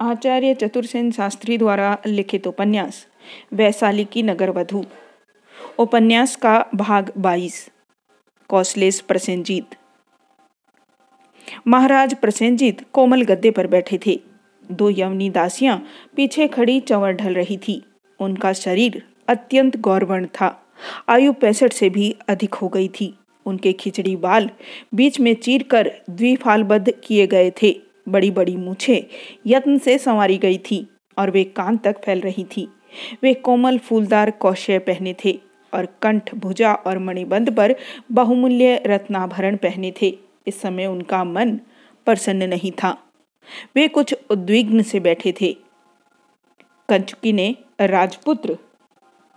आचार्य चतुर्सेन शास्त्री द्वारा लिखित उपन्यास वैशाली की नगर वधु उपन्यास का भाग 22 कौशलेश प्रसेनजीत। महाराज प्रसेनजीत कोमल गद्दे पर बैठे थे। दो यवनी दासियाँ पीछे खड़ी चंवर ढल रही थी। उनका शरीर अत्यंत गौरवर्ण था। आयु पैंसठ से भी अधिक हो गई थी। उनके खिचड़ी बाल बीच में चीर कर द्विफालबद्ध किए गए थे। बड़ी बड़ी मूछे यत्न से संवारी गई थी और वे कान तक फैल रही थी। वे कोमल फूलदार कौशय पहने थे और कंठ भुजा और मणिबंध पर बहुमूल्य रत्नाभरण पहने थे। इस समय उनका मन प्रसन्न नहीं था। वे कुछ उद्विग्न से बैठे थे। कंचुकी ने राजपुत्र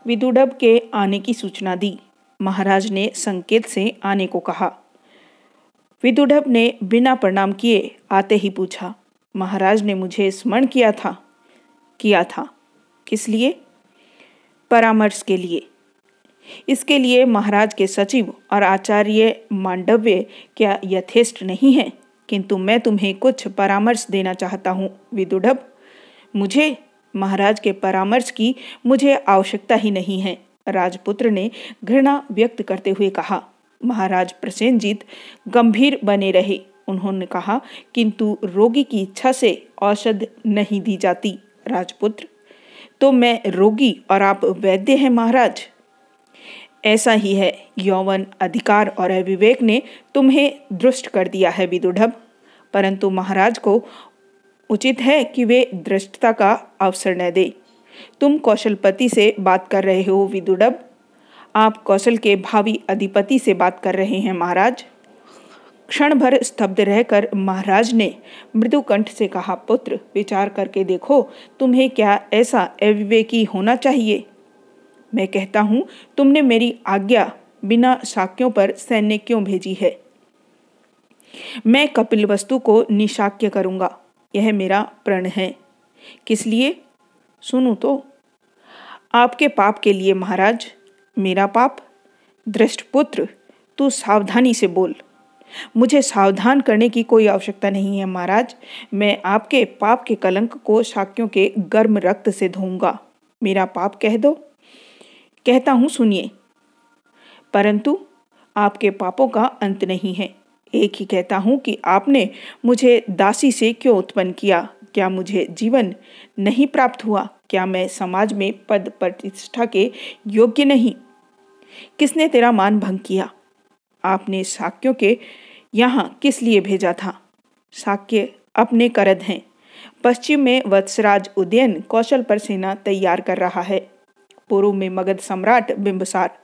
विदुडब के आने की सूचना दी। महाराज ने संकेत से आने को कहा। विदुढ़ ने बिना प्रणाम किए आते ही पूछा, महाराज ने मुझे स्मरण किया था? किया था? किस लिए? परामर्श के लिए। इसके लिए महाराज के सचिव और आचार्य मांडव्य क्या यथेष्ट नहीं है? किंतु मैं तुम्हें कुछ परामर्श देना चाहता हूँ विदुढ़ मुझे, महाराज के परामर्श की मुझे आवश्यकता ही नहीं है, राजपुत्र ने घृणा व्यक्त करते हुए कहा। महाराज प्रसेनजीत गंभीर बने रहे। उन्होंने कहा, किंतु रोगी की इच्छा से औषध नहीं दी जाती, राजपुत्र। तो मैं रोगी और आप वैद्य हैं, महाराज। ऐसा ही है, यौवन अधिकार और अविवेक ने तुम्हें दृष्ट कर दिया है विदुढ़ परंतु महाराज को उचित है कि वे दृष्टता का अवसर न दे। तुम कौशलपति से बात कर रहे हो विदुडब आप कौशल के भावी अधिपति से बात कर रहे हैं, महाराज। क्षण भर स्तब्ध रहकर महाराज ने मृदुकंठ से कहा, पुत्र, विचार करके देखो, तुम्हें क्या ऐसा अविवेकी होना चाहिए? मैं कहता हूँ, तुमने मेरी आज्ञा बिना शाक्यों पर सैन्य क्यों भेजी है? मैं कपिल वस्तु को निशाक्य करूँगा, यह मेरा प्रण है। किस लिए? सुनो तो। आपके पाप के लिए, महाराज। मेरा पाप, दृष्टपुत्र, तू सावधानी से बोल। मुझे सावधान करने की कोई आवश्यकता नहीं है, महाराज। मैं आपके पाप के कलंक को शाक्यों के गर्म रक्त से धोऊँगा। मेरा पाप कह दो। कहता हूँ, सुनिए। परंतु आपके पापों का अंत नहीं है। एक ही कहता हूँ कि आपने मुझे दासी से क्यों उत्पन्न किया? क्या मुझे जीवन नहीं प्राप्त हुआ? क्या मैं समाज में पद प्रतिष्ठा के योग्य नहीं? किसने तेरा मान भंग किया? आपने साक्यों के यहाँ किस लिए भेजा था? साक्य अपने करद हैं। पश्चिम में वत्सराज उदयन कौशल पर सेना तैयार कर रहा है। पूर्व में मगध सम्राट बिंबसार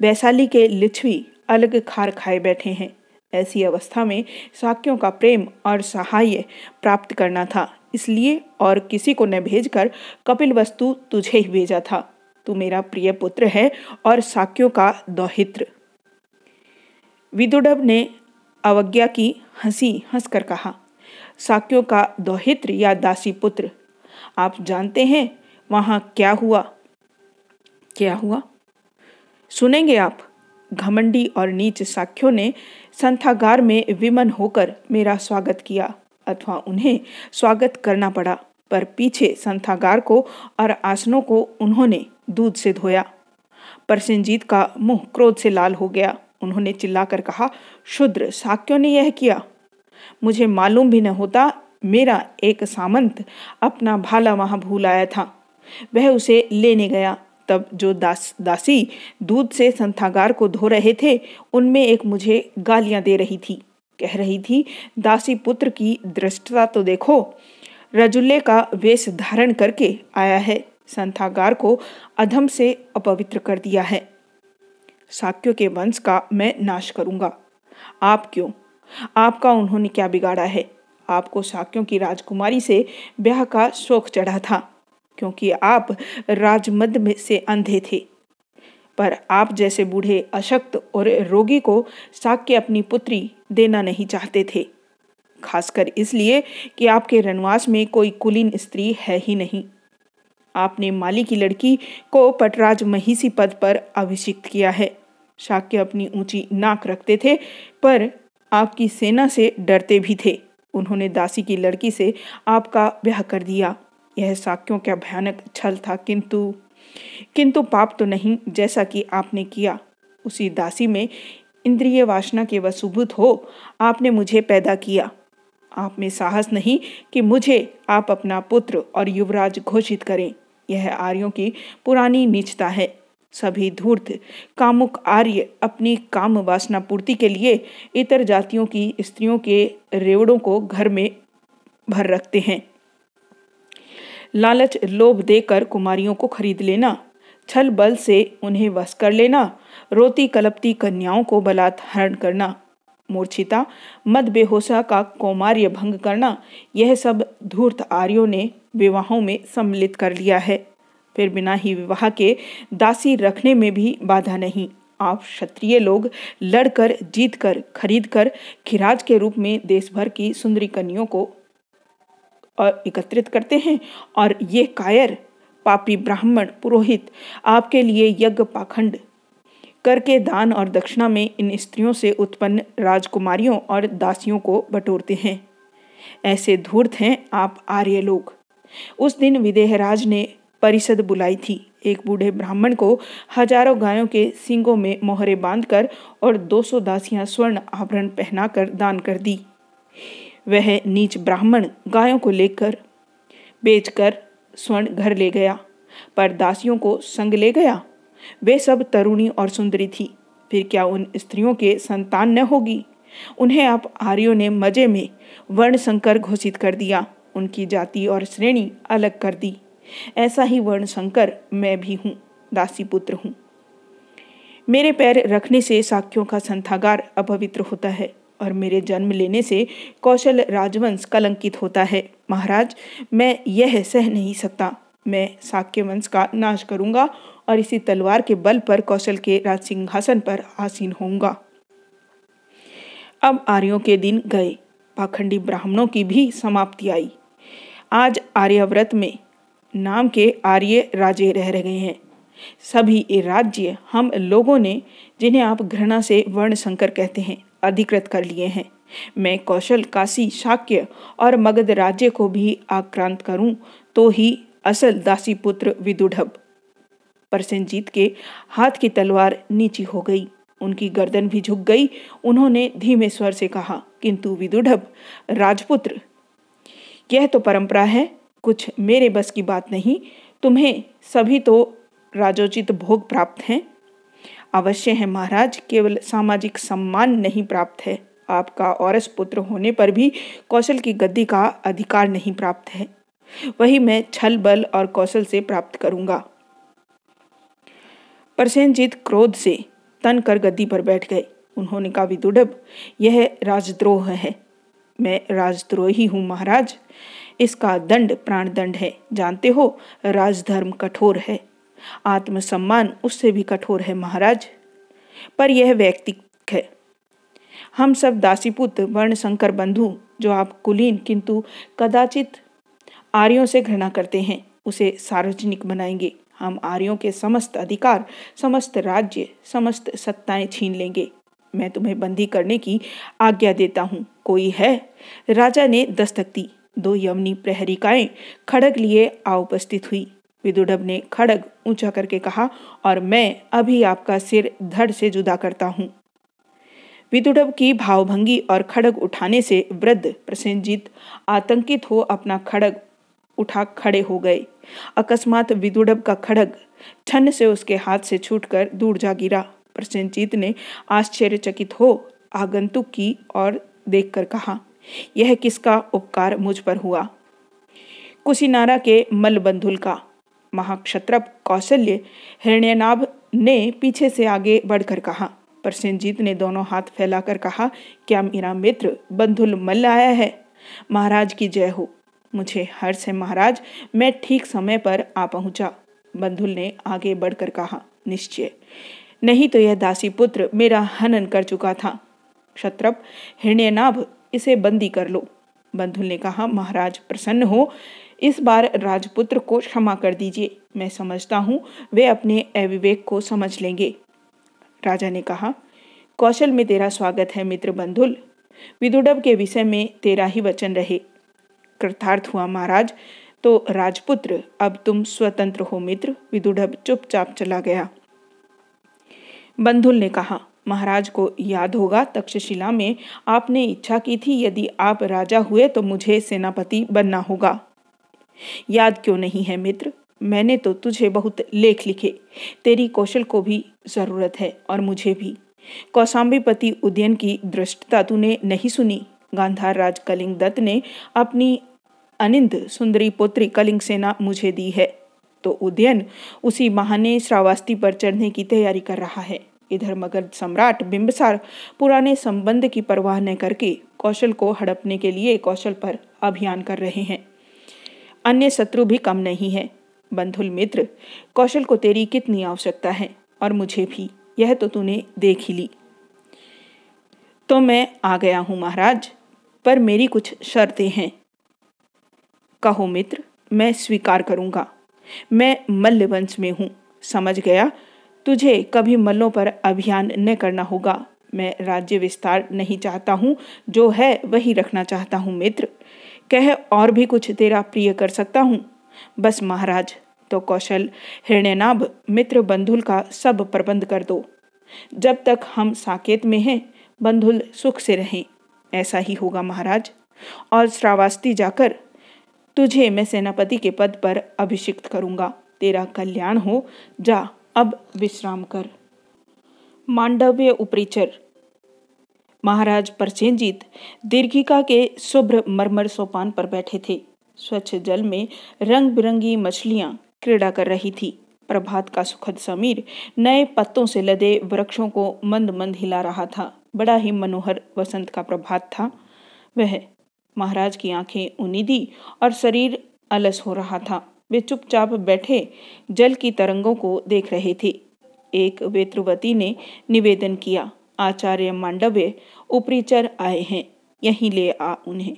वैशाली के लिच्छवी अलग खार खाए बैठे हैं। ऐसी अवस्था में साक्यों का प्रेम और सहाय प्राप्त करना था। इसलिए और किसी को न भेजकर कपिल वस्तु तुझे ही भेजा था। तू मेरा प्रिय पुत्र है और साक्यों का दौहित्र। विदुडब ने अवज्ञा की हँसी हंसकर कहा, साक्यों का दौहित्र या दासी पुत्र, आप जानते हैं वहाँ क्या हुआ? क्या हुआ? सुनेंगे आप। घमंडी और नीच साक्यों ने संथागार में विमन होकर मेरा स्वागत किया। अथवा उन्हें स्वागत करना पड़ा, पर पीछे संथागार को और आसनों को उन्होंने दूध से धोया। परसेंजीत का मुँह क्रोध से लाल हो गया। उन्होंने चिल्लाकर कहा, शुद्र साक्यों ने यह किया? मुझे मालूम भी न होता, मेरा एक सामंत अपना भाला वहाँ भूल आया था। वह उसे लेने गया। तब जो दास, दासी दूध से संथागार को धो रहे थे, उनमें एक मुझे गालियाँ दे रही थी। कह रही थी, दासी पुत्र की दृष्टता तो देखो रजुल्ले का वेश धारण करके आया है, संथागार को अधम से अपवित्र कर दिया है। साक्यों के वंश का मैं नाश करूँगा। आप क्यों? आपका उन्होंने क्या बिगाड़ा है? आपको साक्यों की राजकुमारी से ब्याह का शोक चढ़ा था, क्योंकि आप राजमद में से अंधे थे। पर आप जैसे बूढ़े अशक्त और रोगी को साक्य अपनी पुत्री देना नहीं चाहते थे, खासकर इसलिए कि आपके रनवास में कोई कुलीन स्त्री है ही नहीं। आपने माली की लड़की को पटराज महिषी पद पर अभिषिक्त किया है। शाक्य अपनी ऊँची नाक रखते थे, पर आपकी सेना से डरते भी थे। उन्होंने दासी की लड़की से आपका ब्याह कर दिया। यह साक्यों का भयानक छल था, किंतु किंतु पाप तो नहीं जैसा कि आपने किया। उसी दासी में इंद्रिय वासना के वसुभूत हो, आपने मुझे पैदा किया। आप में साहस नहीं कि मुझे आप अपना पुत्र और युवराज घोषित करें। यह आर्यों की पुरानी नीचता है। सभी धूर्त, कामुक आर्य अपनी काम वासना पूर्ति के लिए इतर जातियों की स्त्रियों के रेवड़ों को घर में भर रखते हैं। लालच, लोभ देकर कुमारियों को खरीद लेना। छल बल से उन्हें वश कर लेना। रोती कलपती कन्याओं को बलात्हरण करना। मूर्छिता, मद बेहोशा का कौमार्य भंग करना। यह सब धूर्त आर्यों ने विवाहों में सम्मिलित कर लिया है। फिर बिना ही विवाह के दासी रखने में भी बाधा नहीं। आप क्षत्रिय लोग लड़कर जीत कर खरीद कर खिराज के रूप में देश भर की सुंदरी कन्याओं को एकत्रित करते हैं और ये कायर पापी ब्राह्मण पुरोहित आपके लिए यज्ञ पाखंड करके दान और दक्षिणा में इन स्त्रियों से उत्पन्न राजकुमारियों और दासियों को बटोरते हैं। ऐसे धूर्त हैं आप आर्य लोग। उस दिन विदेहराज ने परिषद बुलाई थी। एक बूढ़े ब्राह्मण को हज़ारों गायों के सिंगों में मोहरे बांधकर और 200 दासियाँ स्वर्ण आभरण पहनाकर दान कर दी। वह नीच ब्राह्मण गायों को लेकर बेचकर स्वर्ण घर ले गया, पर दासियों को संग ले गया। वे सब तरुणी और सुंदरी थी। फिर क्या उन स्त्रियों के संतान न होगी? उन्हें आप आर्यों ने मज़े में वर्ण संकर घोषित कर दिया, उनकी जाति और श्रेणी अलग कर दी। ऐसा ही वर्ण संकर मैं भी हूँ, दासी पुत्र हूँ। मेरे पैर रखने से साक्यों का संथागार अपवित्र होता है। और मेरे जन्म लेने से कौशल राजवंश कलंकित होता है। महाराज, मैं यह सह नहीं सकता। मैं साक्य वंश का नाश करूँगा और इसी तलवार के बल पर कौशल के राज सिंहासन पर आसीन होऊँगा। अब आर्यों के दिन गए। पाखंडी ब्राह्मणों की भी समाप्ति आई। आज आर्यव्रत में नाम के आर्य राजे रह रहे हैं। सभी राज्य, हम लोगों ने, जिन्हें आप घृणा से वर्ण संकर कहते हैं अधिकृत कर लिए हैं। मैं कौशल, काशी, शाक्य और मगध राज्य को भी आक्रांत करूँ तो ही असल दासी पुत्र विदुढ़ परसेंजीत के हाथ की तलवार नीची हो गई। उनकी गर्दन भी झुक गई। उन्होंने धीमे स्वर से कहा, किंतु विदुढ़ राजपुत्र, यह तो परंपरा है। कुछ मेरे बस की बात नहीं। तुम्हें सभी तो राजोचित भोग प्राप्त हैं। अवश्य है महाराज, केवल सामाजिक सम्मान नहीं प्राप्त है। आपका औरस पुत्र होने पर भी कौशल की गद्दी का अधिकार नहीं प्राप्त है। वही मैं छल बल और कौशल से प्राप्त करूँगा। परसेनजीत क्रोध से तन कर गद्दी पर बैठ गए। उन्होंने कहा, विदुडब, यह राजद्रोह है। मैं राजद्रोही हूँ महाराज। इसका दंड प्राण दंड है। जानते हो, राजधर्म कठोर है। आत्मसम्मान उससे भी कठोर है महाराज। पर यह व्यक्तिक है। हम सब दासीपुत्र वर्ण शंकर बंधु, जो आप कुलीन, किंतु कदाचित आर्यों से घृणा करते हैं, उसे सार्वजनिक बनाएँगे। हम आर्यों के समस्त अधिकार, समस्त राज्य, समस्त सत्ताएँ छीन लेंगे। मैं तुम्हें बंदी करने की आज्ञा देता हूँ। कोई है? राजा ने दस्तक दी। दो यमनी प्रहरिकाएँ खड़ग लिए आ उपस्थित हुई। विदुडब ने खड़ग ऊँचा करके कहा, और मैं अभी आपका सिर धड़ से जुदा करता हूँ। विदुडब की भावभंगी और खड़ग उठाने से वृद्ध प्रसेनजीत आतंकित हो अपना खड़ग उठा खड़े हो गए। अकस्मात विदुडब का खड़ग ठन से उसके हाथ से छूटकर दूर जा गिरा। प्रसेनजीत ने आश्चर्यचकित हो आगंतुक की और देखकर कहा, यह किसका उपकार मुझ पर हुआ? कुशीनारा के मलबंधुल का महाक्षत्रप कौशल्य हिरण्यनाभ ने पीछे से आगे बढ़कर कहा पर ने दोनों हाथ फैलाकर कहा, क्या मेरा मित्र बंधुल मल्ल आया है? महाराज की जय हो। मुझे हर्ष है महाराज, मैं ठीक समय पर आ पहुँचा। बंधुल ने आगे बढ़कर कहा, निश्चय। नहीं तो यह दासी पुत्र मेरा हनन कर चुका था। क्षत्रप, हिरण्यनाभ, इसे बंदी कर लो। बंधुल ने कहा, महाराज, प्रसन्न हो। इस बार राजपुत्र को क्षमा कर दीजिए। मैं समझता हूँ, वे अपने अविवेक को समझ लेंगे। राजा ने कहा, कौशल में तेरा स्वागत है मित्र बंधुल। विदुडब के विषय में तेरा ही वचन रहे। कृतार्थ हुआ महाराज तो राजपुत्र, अब तुम स्वतंत्र हो मित्र। विदुडब चुपचाप चला गया। बंधुल ने कहा, महाराज को याद होगा, तक्षशिला में आपने इच्छा की थी, यदि आप राजा हुए तो मुझे सेनापति बनना होगा। याद क्यों नहीं है मित्र? मैंने तो तुझे बहुत लेख लिखे। तेरी कौशल को भी ज़रूरत है और मुझे भी। कौशाम्बीपति उदयन की दृष्टता तूने नहीं सुनी? गांधार राज कलिंग दत्त ने अपनी अनिंद सुंदरी पुत्री कलिंग सेना मुझे दी है। तो उदयन उसी महाने श्रावास्ती पर चढ़ने की तैयारी कर रहा है। इधर मगध सम्राट बिंबसार पुराने संबंध की परवाह न करके कौशल को हड़पने के लिए कौशल पर अभियान कर रहे हैं। अन्य शत्रु भी कम नहीं है। बंधुल मित्र, कौशल को तेरी कितनी आवश्यकता है, और मुझे भी। यह तो तूने देख ही ली। तो मैं आ गया हूँ महाराज, पर मेरी कुछ शर्तें हैं। कहो मित्र, मैं स्वीकार करूँगा। मैं मल्ल वंश में हूँ। समझ गया? तुझे कभी मल्लों पर अभियान न करना होगा। मैं राज्य विस्तार नहीं चाहता हूँ। जो है वही रखना चाहता हूँ मित्र। कह और भी कुछ तेरा प्रिय कर सकता हूँ। बस महाराज तो कौशल हृणयनाभ मित्र बंधुल का सब प्रबंध कर दो। जब तक हम साकेत में हैं, बंधुल सुख से रहें। ऐसा ही होगा महाराज। और श्रावास्ती जाकर तुझे मैं सेनापति के पद पर अभिषिक्त करूँगा। तेरा कल्याण हो। जा, अब विश्राम कर। मांडव्य उपरिचर महाराज परसेंजीत दीर्घिका के शुभ्र मरमर सोपान पर बैठे थे। स्वच्छ जल में रंग बिरंगी मछलियाँ क्रीड़ा कर रही थी। प्रभात का सुखद समीर नए पत्तों से लदे वृक्षों को मंद मंद हिला रहा था। बड़ा ही मनोहर वसंत का प्रभात था। वह महाराज की आँखें उनिदी और शरीर अलस हो रहा था। वे चुपचाप बैठे जल की तरंगों को देख रहे थे। एक वेत्रवती ने निवेदन किया आचार्य मांडव्य उपरीचर आए हैं, यहीं ले आ उन्हें।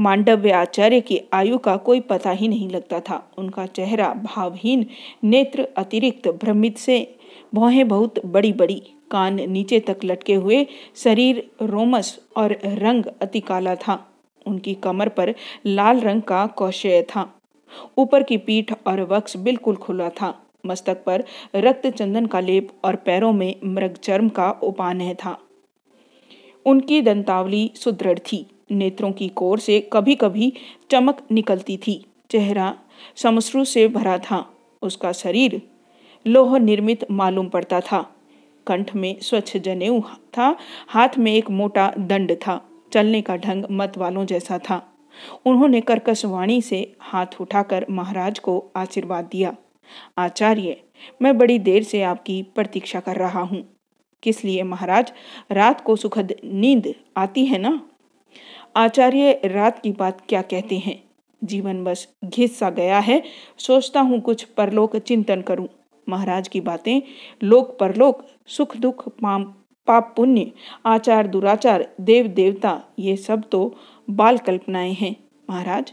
मांडव्य आचार्य की आयु का कोई पता ही नहीं लगता था। उनका चेहरा भावहीन, नेत्र अतिरिक्त भ्रमित से भौहें बहुत बड़ी बड़ी कान नीचे तक लटके हुए, शरीर रोमस और रंग अति काला था। उनकी कमर पर लाल रंग का कौशय था। ऊपर की पीठ और वक्ष बिल्कुल खुला था। मस्तक पर रक्त चंदन का लेप और पैरों में मृग चर्म का उपानय था। उनकी दंतावली सुदृढ़ थी। नेत्रों की कोर से कभी कभी चमक निकलती थी। चेहरा समश्रु से भरा था। उसका शरीर लोह निर्मित मालूम पड़ता था। कंठ में स्वच्छ जनेऊ था। हाथ में एक मोटा दंड था। चलने का ढंग मत वालों जैसा था। उन्होंने कर्कश वाणी से हाथ उठाकर महाराज को आशीर्वाद दिया। आचार्य, मैं बड़ी देर से आपकी प्रतीक्षा कर रहा हूँ। किस लिए महाराज? रात को सुखद नींद आती है ना? आचार्य, रात की बात क्या कहते हैं? जीवन बस घिस सा गया है, सोचता हूँ कुछ परलोक चिंतन करूँ। महाराज की बातें, लोक परलोक, सुख दुख, पाम, पाप पुण्य, आचार दुराचार, देव देवता, ये सब तो बाल कल्पनाएँ हैं। महाराज?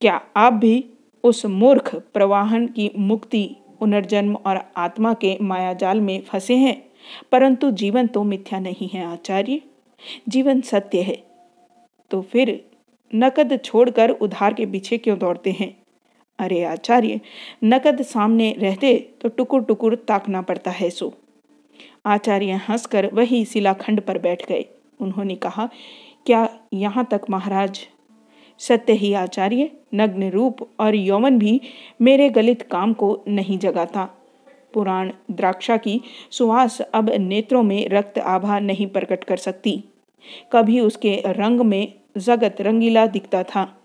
क्या आप भी उस मूर्ख प्रवाहन की मुक्ति, पुनर्जन्म और आत्मा के मायाजाल में फंसे हैं। परंतु जीवन तो मिथ्या नहीं है, आचार्य। जीवन सत्य है। तो फिर नकद छोड़कर उधार के पीछे क्यों दौड़ते हैं? अरे आचार्य, नकद सामने रहते तो टुकुर टुकुर ताकना पड़ता है सो। आचार्य हंसकर वही शिलाखंड पर बैठ गए। उन्होंने कहा, क्या यहाँ तक महाराज सत्य ही आचार्य, नग्न रूप और यौवन भी मेरे गलित काम को नहीं जगाता। पुराण द्राक्षा की सुहास अब नेत्रों में रक्त आभा नहीं प्रकट कर सकती। कभी उसके रंग में जगत रंगीला दिखता था।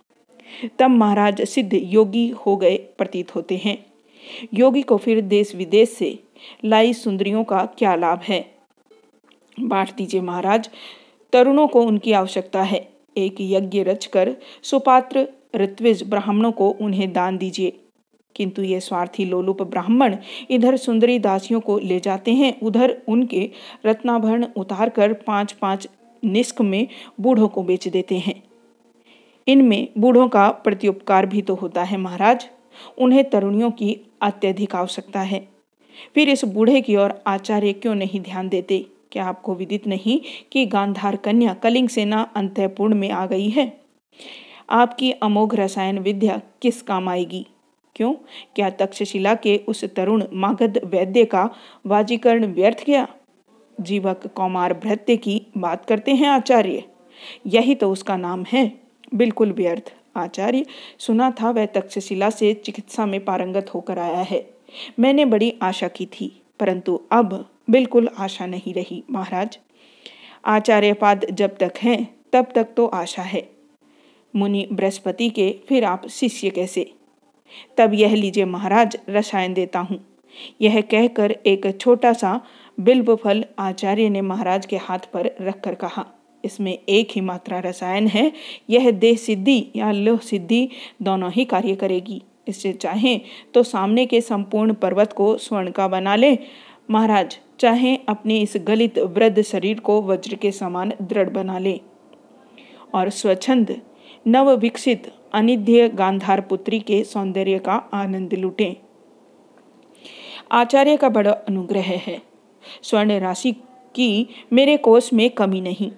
तब महाराज सिद्ध योगी हो गए प्रतीत होते हैं। योगी को फिर देश विदेश से लाई सुंदरियों का क्या लाभ है? बांट दीजिए महाराज, तरुणों को उनकी आवश्यकता है। एक यज्ञ रचकर सुपात्र ऋत्विज ब्राह्मणों को उन्हें दान दीजिए। किंतु ये स्वार्थी लोलुप ब्राह्मण इधर सुंदरी दासियों को ले जाते हैं, उधर उनके रत्नाभरण उतार कर पाँच पाँच निष्क में बूढ़ों को बेच देते हैं। इनमें बूढ़ों का प्रत्युपकार भी तो होता है महाराज। उन्हें तरुणियों की अत्यधिक आवश्यकता है। फिर इस बूढ़े की ओर आचार्य क्यों नहीं ध्यान देते? क्या आपको विदित नहीं कि गांधार कन्या कलिंग सेना अंत्यपूर्ण में आ गई है? आपकी अमोघ रसायन विद्या किस काम आएगी? क्यों? क्या तक्षशिला के उस तरुण मागध वैद्य का वाजीकरण व्यर्थ गया? जीवक कौमार भृत्य की बात करते हैं आचार्य। यही तो उसका नाम है। बिल्कुल व्यर्थ। आचार्य, सुना था वह तक्षशिला से चिकित्सा में पारंगत होकर आया है। मैंने बड़ी आशा की थी, परंतु अब बिल्कुल आशा नहीं रही, महाराज। आचार्य पाद जब तक हैं, तब तक तो आशा है। मुनि बृहस्पति के फिर आप शिष्य कैसे? तब यह लीजिए महाराज, रसायन देता हूँ। यह कहकर एक छोटा सा बिल्ब फल आचार्य ने महाराज के हाथ पर रखकर कहा, इसमें एक ही मात्रा रसायन है, यह देह सिद्धि या लोह सिद्धि दोनों ही कार्य करेगी। इससे चाहें तो सामने के संपूर्ण पर्वत को स्वर्ण का बना ले। महाराज चाहे, अपने इस गलित वृद्ध शरीर को वज्र के समान दृढ़ बना ले। और स्वच्छंद नव विकसित अनिध्य गांधार पुत्री के सौंदर्य का आनंद लुटें। आचार्य का बड़ा अनुग्रह है। स्वर्ण राशि की मेरे कोष में कमी नहीं।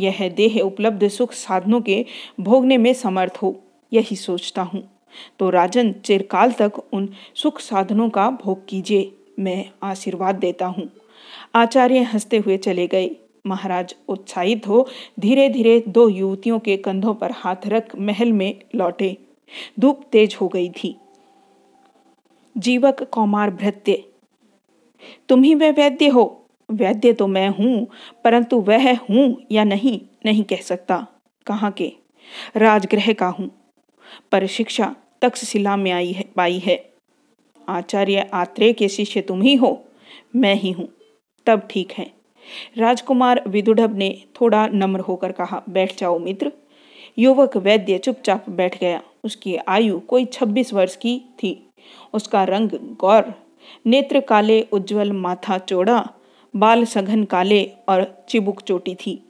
यह देह उपलब्ध सुख साधनों के भोगने में समर्थ हो, यही सोचता हूँ। तो राजन, चिरकाल तक उन सुख साधनों का भोग कीजिए। मैं आशीर्वाद देता हूँ। आचार्य हँसते हुए चले गए। महाराज उत्साहित हो धीरे धीरे दो युवतियों के कंधों पर हाथ रख महल में लौटे। धूप तेज हो गई थी। जीवक कौमार भृत्य, तुम ही वह वैद्य हो। वैद्य तो मैं हूँ, परंतु वह हूँ या नहीं नहीं कह सकता। कहाँ के? राजगृह का हूँ। पर शिक्षा तक्षशिला में आई है, पाई है। आचार्य आत्रेय के शिष्य तुम ही हो। मैं ही हूँ। तब ठीक है। राजकुमार विदुढ़ब ने थोड़ा नम्र होकर कहा, बैठ जाओ मित्र। युवक वैद्य चुपचाप बैठ गया। उसकी आयु कोई छब्बीस वर्ष की थी। उसका रंग गौर, नेत्र काले, उज्जवल माथा चौड़ा, बाल सघन काले और चिबुक चोटी थी।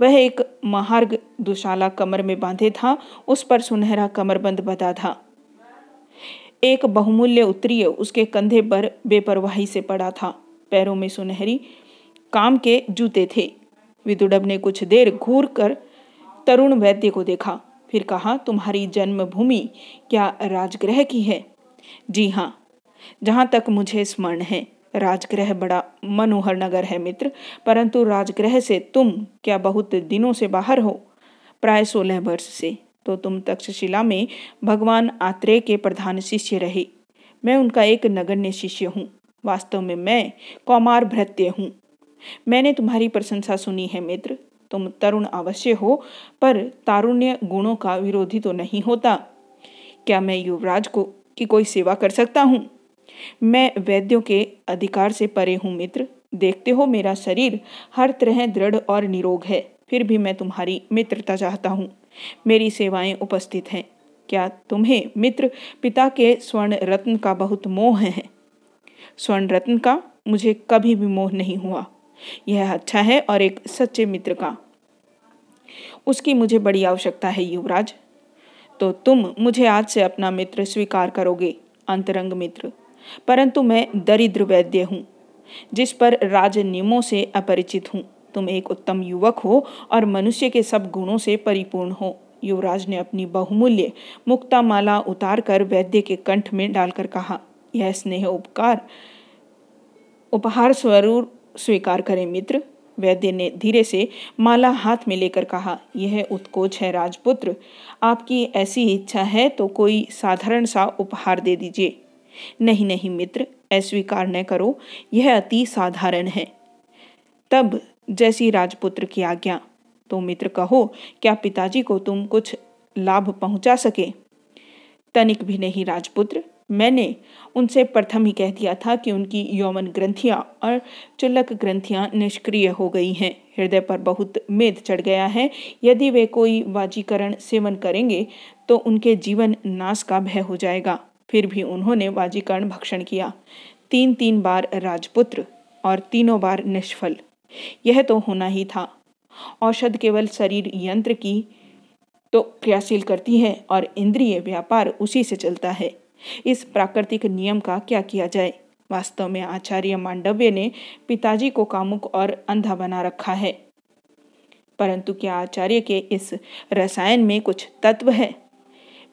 वह एक महार्ग दुशाला कमर में बांधे था, उस पर सुनहरा कमरबंद बधा था। एक बहुमूल्य उत्तरीय उसके कंधे पर बेपरवाही से पड़ा था। पैरों में सुनहरी, काम के जूते थे। विदुडब ने कुछ देर घूर कर तरुण वैद्य को देखा। फिर कहा, तुम्हारी जन्मभूमि क्या राजगृह की है? जी हाँ। जहाँ तक मुझे स्मरण है, राजगृह बड़ा मनोहर नगर है मित्र। परंतु राजगृह से तुम क्या बहुत दिनों से बाहर हो? प्राय सोलह वर्ष से। तो तुम तक्षशिला में भगवान आत्रेय के प्रधान शिष्य रहे। मैं उनका एक नगण्य शिष्य हूँ। वास्तव में मैं कौमार भृत्य हूँ। मैंने तुम्हारी प्रशंसा सुनी है, मित्र। तुम तरुण अवश्य हो, पर तारुण्य गुणों का विरोधी तो नहीं होता। क्या मैं युवराज को, की कोई सेवा कर सकता हूँ? मैं वैद्यों के अधिकार से परे हूँ, मित्र। देखते हो, मेरा शरीर हर तरह दृढ़ और निरोग है। फिर भी मैं तुम्हारी मित्रता चाहता हूँ। मेरी सेवाएँ उपस्थित हैं। क्या तुम्हें मित्र पिता के स्वर्ण रत्न का बहुत मोह है? स्वर्ण रत्न का मुझे कभी भी मोह नहीं हुआ। यह अच्छा है और एक सच्चे मित्र का। उसकी मुझे बड़ी आवश्यकता है, युवराज। तो तुम मुझे आज से अपना मित्र स्वीकार करोगे, अंतरंग मित्र। परंतु मैं दरिद्र वैद्य हूँ, जिस पर राज नियमों से अपरिचित हूँ। तुम एक उत्तम युवक हो और मनुष्य के सब गुणों से परिपूर्ण हो। युवराज ने अपनी बहुमूल्य मुक्ता माला उतार कर वैद्य के कंठ में डालकर कहा, यह स्नेह उपकार, उपहार स्वरूप स्वीकार करें मित्र। वैद्य ने धीरे से माला हाथ में लेकर कहा, यह उत्कोच है राजपुत्र। आपकी ऐसी इच्छा है तो कोई साधारण सा उपहार दे दीजिए। नहीं नहीं मित्र अस्वीकार न करो। यह अति साधारण है। तब जैसी राजपुत्र की आज्ञा। तो मित्र कहो, क्या पिताजी को तुम कुछ लाभ पहुँचा सके? तनिक भी नहीं राजपुत्र। मैंने उनसे प्रथम ही कह दिया था कि उनकी यौमन ग्रंथियाँ और चुल्लक ग्रंथियाँ निष्क्रिय हो गई हैं। हृदय पर बहुत मेद चढ़ गया है। यदि वे कोई वाजीकरण सेवन करेंगे तो उनके जीवन नाश का भय हो जाएगा। फिर भी उन्होंने वाजीकरण भक्षण किया। तीन तीन बार राजपुत्र और तीनों बार निष्फल। यह तो होना ही था। औषध केवल शरीर यंत्र की तो क्रियाशील करती है और इंद्रिय व्यापार उसी से चलता है। इस प्राकृतिक नियम का क्या किया जाए? वास्तव में आचार्य मांडव्य ने पिताजी को कामुक और अंधा बना रखा है। परंतु क्या आचार्य के इस रसायन में कुछ तत्व है?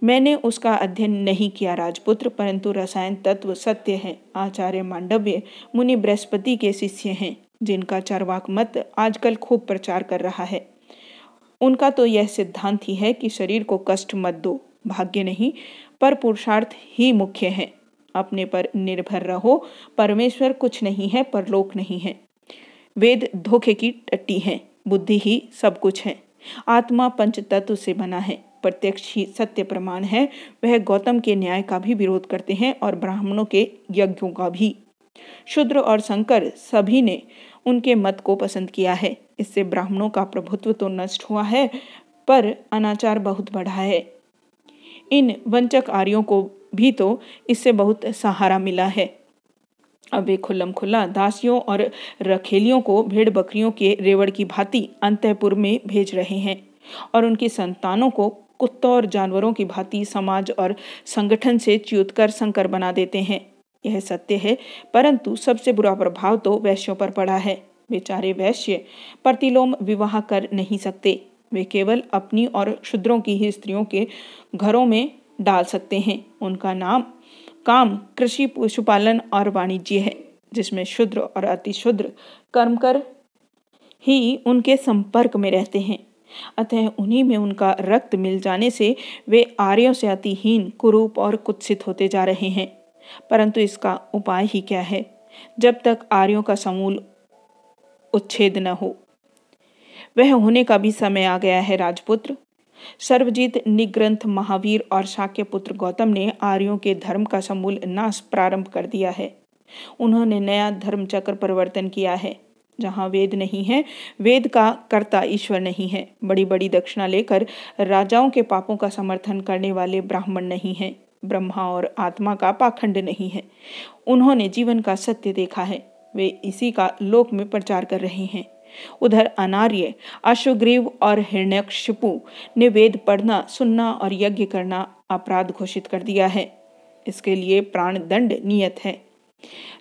मैंने उसका अध्ययन नहीं किया राजपुत्र, परंतु रसायन तत्व सत्य है। आचार्य मांडव्य मुनि बृहस्पति के शिष्य हैं। जिनका चरवाक मत आजकल खूब प्रचार कर रहा है। उनका तो यह सिद्धांत ही है कि शरीर को कष्ट मत दो, भाग्य नहीं, पर पुरुषार्थ ही मुख्य है। अपने पर निर्भर रहो, परमेश्वर कुछ नहीं है, परलोक नहीं है। वेद धोखे की टट्टी है, बुद्धि ही सब कुछ है। आत्मा पंच तत्व से बना है, प्रत्यक्ष ही सत्य प्रमाण है, वह गौतम के न्याय का भी विरोध करते हैं और ब्राह्मणों के यज्ञों का भी। शुद्र और शंकर सभी ने उनके मत को पसंद किया है। इससे ब्राह्मणों का प्रभुत्व तो नष्ट हुआ है, पर अनाचार बहुत बढ़ा है। इन वंचक आर्यों को भी तो इससे बहुत सहारा मिला है। अब वे खुल्लम खुल्ला दासियों और रखेलियों को भेड़ बकरियों के रेवड़ की भांति अंतपुर में भेज रहे हैं और उनकी संतानों को कुत्तों और जानवरों की भांति समाज और संगठन से च्युत कर संकर बना देते हैं। यह सत्य है, परंतु सबसे बुरा प्रभाव तो वैश्यों पर पड़ा है। बेचारे वैश्य प्रतिलोम विवाह कर नहीं सकते। वे केवल अपनी और शुद्रों की ही स्त्रियों के घरों में डाल सकते हैं। उनका नाम काम, कृषि, पशुपालन और वाणिज्य है, जिसमें शुद्र और अतिशुद्र कर्म कर ही उनके संपर्क में रहते हैं। अतः उन्हीं में उनका रक्त मिल जाने से वे आर्यों से अतिहीन, कुरूप और कुत्सित होते जा रहे हैं। परंतु इसका उपाय ही क्या है? जब तक आर्यों का समूल उच्छेद न हो। वह होने का भी समय आ गया है, राजपुत्र। सर्वजीत, निग्रंथ, महावीर और शाक्य पुत्र गौतम ने आर्यों के धर्म का समूल नाश प्रारंभ कर दिया है। उन्होंने नया धर्म चक्र परिवर्तन किया है। जहाँ वेद नहीं है, वेद का कर्ता ईश्वर नहीं है। बड़ी बड़ी दक्षिणा लेकर राजाओं के पापों का समर्थन करने वाले ब्राह्मण नहीं हैं। ब्रह्मा और आत्मा का पाखंड नहीं है। उन्होंने जीवन का सत्य देखा है। वे इसी का लोक में प्रचार कर रहे हैं। उधर अनार्य, अश्वग्रीव और हिरण्यक्षिपु ने वेद पढ़ना, सुनना और यज्ञ करना अपराध घोषित कर दिया है। इसके लिए प्राण दंड नियत है।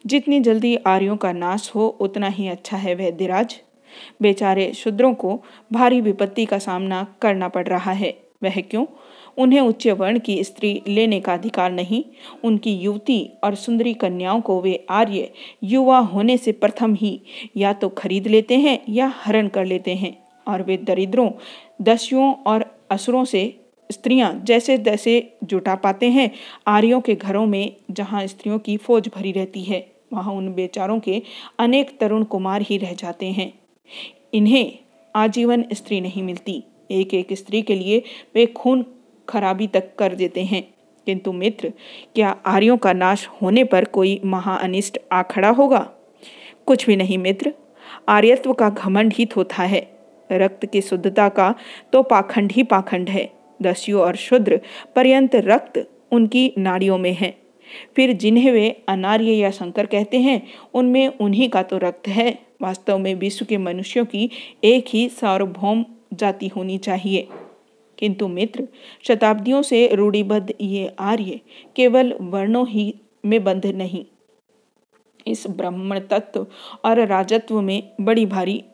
जितनी जल्दी आर्यों का नाश हो, उतना ही अच्छा है वह वैद्यराज। बेचारे शूद्रों को भारी विपत्ति का सामना करना पड़ रहा है। वह क्यों? उन्हें उच्च वर्ण की स्त्री लेने का अधिकार नहीं। उनकी युवती और सुंदरी कन्याओं को वे आर्य युवा होने से प्रथम ही या तो खरीद लेते हैं या हरण कर लेते हैं और वे दरिद्रों, दस्युओं और असुरों से स्त्रियाँ जैसे तैसे जुटा पाते हैं। आर्यों के घरों में जहाँ स्त्रियों की फौज भरी रहती है, वहाँ उन बेचारों के अनेक तरुण कुमार ही रह जाते हैं। इन्हें आजीवन स्त्री नहीं मिलती। एक एक स्त्री के लिए वे खून खराबी तक कर देते हैं। किंतु मित्र, क्या आर्यों का नाश होने पर कोई महाअनिष्ट आ खड़ा होगा? कुछ भी नहीं मित्र। आर्यत्व का घमंड ही थोथा है। रक्त की शुद्धता का तो पाखंड ही पाखंड है। दस्यु और शुद्र पर्यंत रक्त उनकी नाड़ियों में है। फिर जिन्हें वे अनार्य या शंकर कहते हैं, उनमें उन्हीं का तो रक्त है। वास्तव में विश्व के मनुष्यों की एक ही सार्वभौम जाति होनी चाहिए। किंतु मित्र, शताब्दियों से रूढ़िबद्ध ये आर्य केवल वर्णों ही में बंध नहीं। इस ब्राह्मण तत्व और राजत्व में बड़ी भारी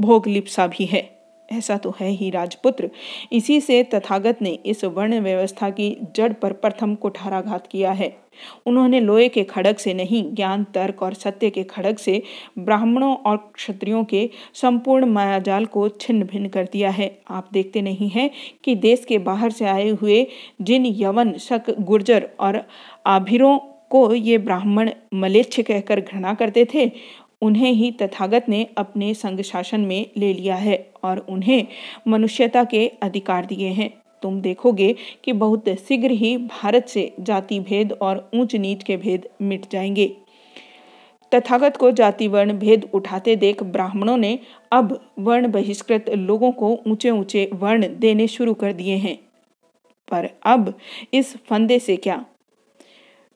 भोग लिप्सा भी है। ऐसा तो है ही राजपुत्र। इसी से तथागत ने इस वर्ण व्यवस्था की जड़ पर प्रथम कुठाराघात किया है। उन्होंने लोहे के खड़ग से नहीं, ज्ञान, तर्क और सत्य के खड़ग से ब्राह्मणों और क्षत्रियों के संपूर्ण मायाजाल को छिन्न भिन्न कर दिया है। आप देखते नहीं हैं कि देश के बाहर से आए हुए जिन यवन, शक, गुर्जर और आभिरों को ये ब्राह्मण मलेच्छ कहकर घृणा करते थे? उन्हें ही तथागत ने अपने संग शासन में ले लिया है और उन्हें मनुष्यता के अधिकार दिए हैं। तुम देखोगे कि बहुत शीघ्र ही भारत से जाति भेद और ऊंच नीच के भेद मिट जाएँगे। तथागत को जाति वर्ण भेद उठाते देख ब्राह्मणों ने अब वर्ण बहिष्कृत लोगों को ऊँचे ऊँचे वर्ण देने शुरू कर दिए हैं। पर अब इस फंदे से क्या?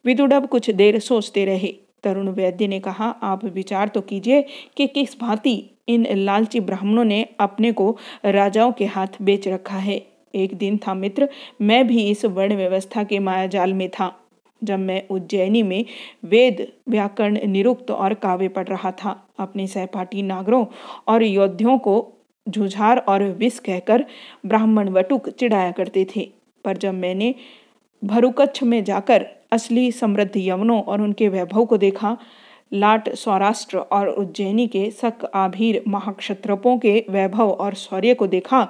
विदुडब कुछ देर सोचते रहे। तरुण वैद्य ने कहा, आप विचार तो कीजिए कि किस भांति इन लालची ब्राह्मणों ने अपने को राजाओं के हाथ बेच रखा है। एक दिन था मित्र, मैं भी इस वर्ण व्यवस्था के मायाजाल में था, जब मैं उज्जैनी में वेद, व्याकरण, निरुक्त और काव्य पढ़ रहा था। अपने सहपाठी नागरों और योद्धियों को झुझार और विष कहकर ब्राह्मण वटुक चिढ़ाया करते थे। पर जब मैंने भरुकच्छ में जाकर असली समृद्ध यवनों और उनके वैभव को देखा, लाट सौराष्ट्र और उज्जैनी के सक आभीर महाक्षत्रपों के वैभव और शौर्य को देखा,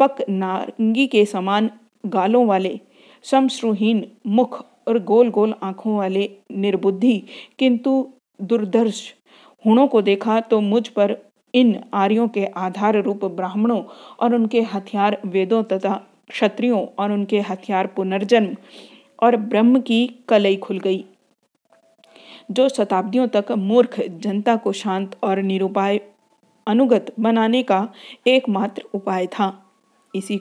पक नारंगी के समान गालों वाले, समश्रुहीन मुख और गोल गोल आँखों वाले निर्बुद्धि, किंतु दुर्दर्श हुणों को देखा तो मुझ पर इन आर्यों के आधार रूप ब्राह्मणों और उनके हथियार वेदों तथा क्षत्रियों और उनके हथियार पुनर्जन्म और ब्रह्म की कलई खुल गई। जो शताब्दियों तक मूर्ख, जनता को शांत और निरुपाय, अनुगत बनाने का एकमात्र उपाय था। इसी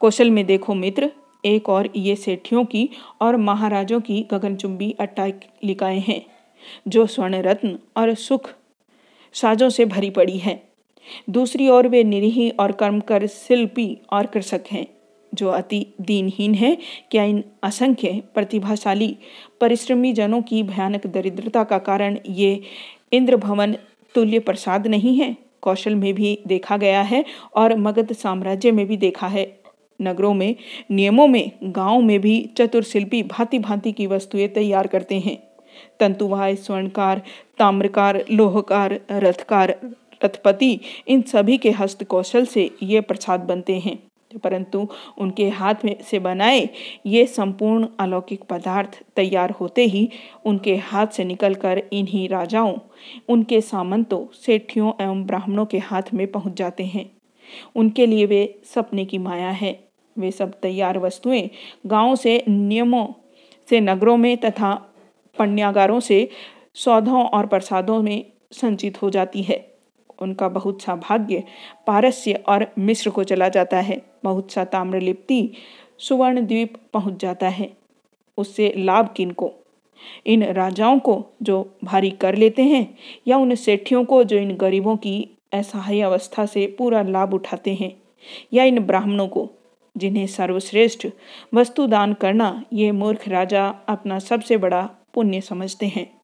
कौशल में देखो मित्र, एक और ये सेठियों की और महाराजों की गगनचुंबी अट्टालिकाएँ हैं, जो स्वर्ण रत्न और सुख साजों से भरी पड़ी है। दूसरी ओर वे निरीही और कर्मकर, शिल्पी और कृषक हैं। जो अति दीनहीन है, क्या इन असंख्य प्रतिभाशाली परिश्रमी जनों की भयानक दरिद्रता का कारण ये इंद्र भवन तुल्य प्रसाद नहीं है? कौशल में भी देखा गया है और मगध साम्राज्य में भी देखा है। नगरों में, नियमों में, गाँव में भी चतुर शिल्पी भांति भांति की वस्तुएँ तैयार करते हैं। तंतुवाय, स्वर्णकार, ताम्रकार, लोहकार, रथकार, रथपति, इन सभी के हस्त कौशल से ये प्रसाद बनते हैं। परंतु उनके हाथ में से बनाए ये संपूर्ण अलौकिक पदार्थ तैयार होते ही उनके हाथ से निकलकर इन्हीं राजाओं, उनके सामंतों, सेठियों एवं ब्राह्मणों के हाथ में पहुँच जाते हैं। उनके लिए वे सपने की माया है। वे सब तैयार वस्तुएँ गाँव से, नियमों से, नगरों में तथा पण्यागारों से, सौधों और प्रसादों में संचित हो जाती है। उनका बहुत सा भाग्य पारस्य और मिश्र को चला जाता है। बहुत सा ताम्रलिप्ति सुवर्ण द्वीप पहुँच जाता है उससे लाभ किन को? इन राजाओं को जो भारी कर लेते हैं या उन सेठियों को जो इन गरीबों की असहाय अवस्था से पूरा लाभ उठाते हैं? या इन ब्राह्मणों को जिन्हें सर्वश्रेष्ठ वस्तु दान करना ये मूर्ख राजा अपना सबसे बड़ा पुण्य समझते हैं?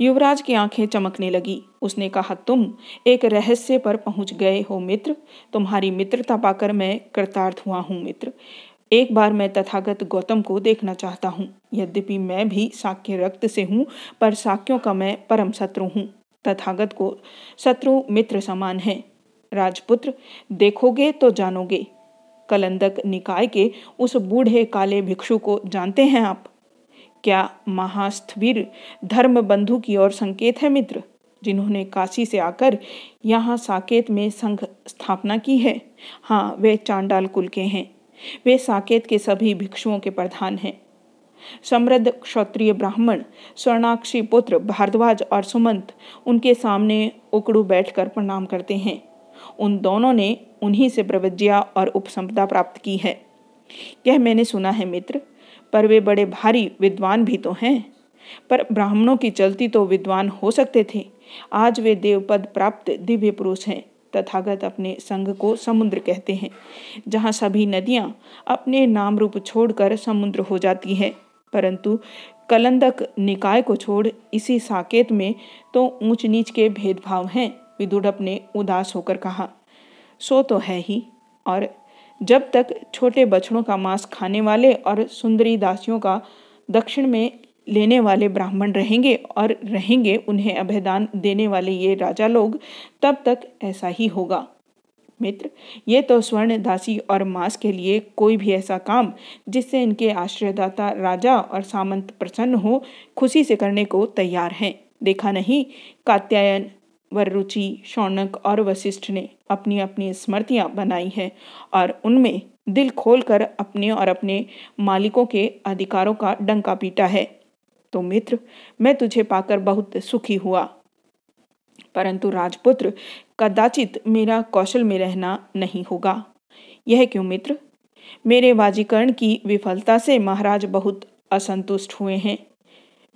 युवराज की आँखें चमकने लगी। उसने कहा, तुम एक रहस्य पर पहुँच गए हो मित्र। तुम्हारी मित्रता पाकर मैं कृतार्थ हुआ हूँ मित्र। एक बार मैं तथागत गौतम को देखना चाहता हूँ। यद्यपि मैं भी साक्य रक्त से हूँ, पर साक्यों का मैं परम शत्रु हूँ। तथागत को शत्रु मित्र समान है। राजपुत्र, देखोगे तो जानोगे। कलंदक निकाय के उस बूढ़े काले भिक्षु को जानते हैं आप? क्या महास्थवीर धर्म बंधु की ओर संकेत है मित्र, जिन्होंने काशी से आकर यहाँ साकेत में संघ स्थापना की है? हाँ वे चांडाल कुल के हैं। वे साकेत के सभी भिक्षुओं के प्रधान हैं। समृद्ध क्षत्रिय ब्राह्मण, स्वर्णाक्षी पुत्र भारद्वाज और सुमंत उनके सामने उकड़ू बैठकर प्रणाम करते हैं। उन दोनों ने उन्हीं से प्रवज्ञा और उपसंपदा प्राप्त की है। यह मैंने सुना है मित्र पर वे बड़े भारी विद्वान भी तो हैं। पर ब्राह्मणों की चलती तो विद्वान हो सकते थे। आज वे देवपद प्राप्त दिव्य पुरुष हैं, तथागत अपने संघ को समुद्र कहते हैं, जहाँ सभी नदियाँ अपने नाम रूप छोड़कर समुद्र हो जाती है। परंतु कलंदक निकाय को छोड़ इसी साकेत में तो ऊंच नीच के भेदभाव हैं विदुड़प ने उदास होकर कहा, सो तो है ही, और जब तक छोटे बछड़ों का मांस खाने वाले और सुंदरी दासियों का दक्षिण में लेने वाले ब्राह्मण रहेंगे और रहेंगे उन्हें अभयदान देने वाले ये राजा लोग, तब तक ऐसा ही होगा। मित्र, ये तो स्वर्ण दासी और मांस के लिए कोई भी ऐसा काम जिससे इनके आश्रयदाता राजा और सामंत प्रसन्न हो, खुशी से करने को तैयार हैं। देखा नहीं, कात्यायन वरुचि, शौनक और वशिष्ठ ने अपनी अपनी स्मृतियाँ बनाई हैं और उनमें दिल खोलकर अपने और अपने मालिकों के अधिकारों का डंका पीटा है। तो मित्र, मैं तुझे पाकर बहुत सुखी हुआ। परंतु राजपुत्र, कदाचित मेरा कौशल में रहना नहीं होगा। यह क्यों मित्र? मेरे वाजीकरण की विफलता से महाराज बहुत असंतुष्ट हुए हैं।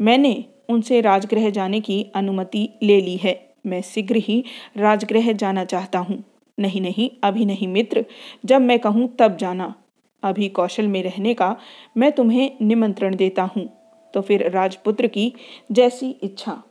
मैंने उनसे राजगृह जाने की अनुमति ले ली है। मैं शीघ्र ही राजगृह जाना चाहता हूँ। नहीं नहीं, अभी नहीं मित्र। जब मैं कहूँ तब जाना। अभी कौशल में रहने का मैं तुम्हें निमंत्रण देता हूँ। तो फिर राजपुत्र की जैसी इच्छा।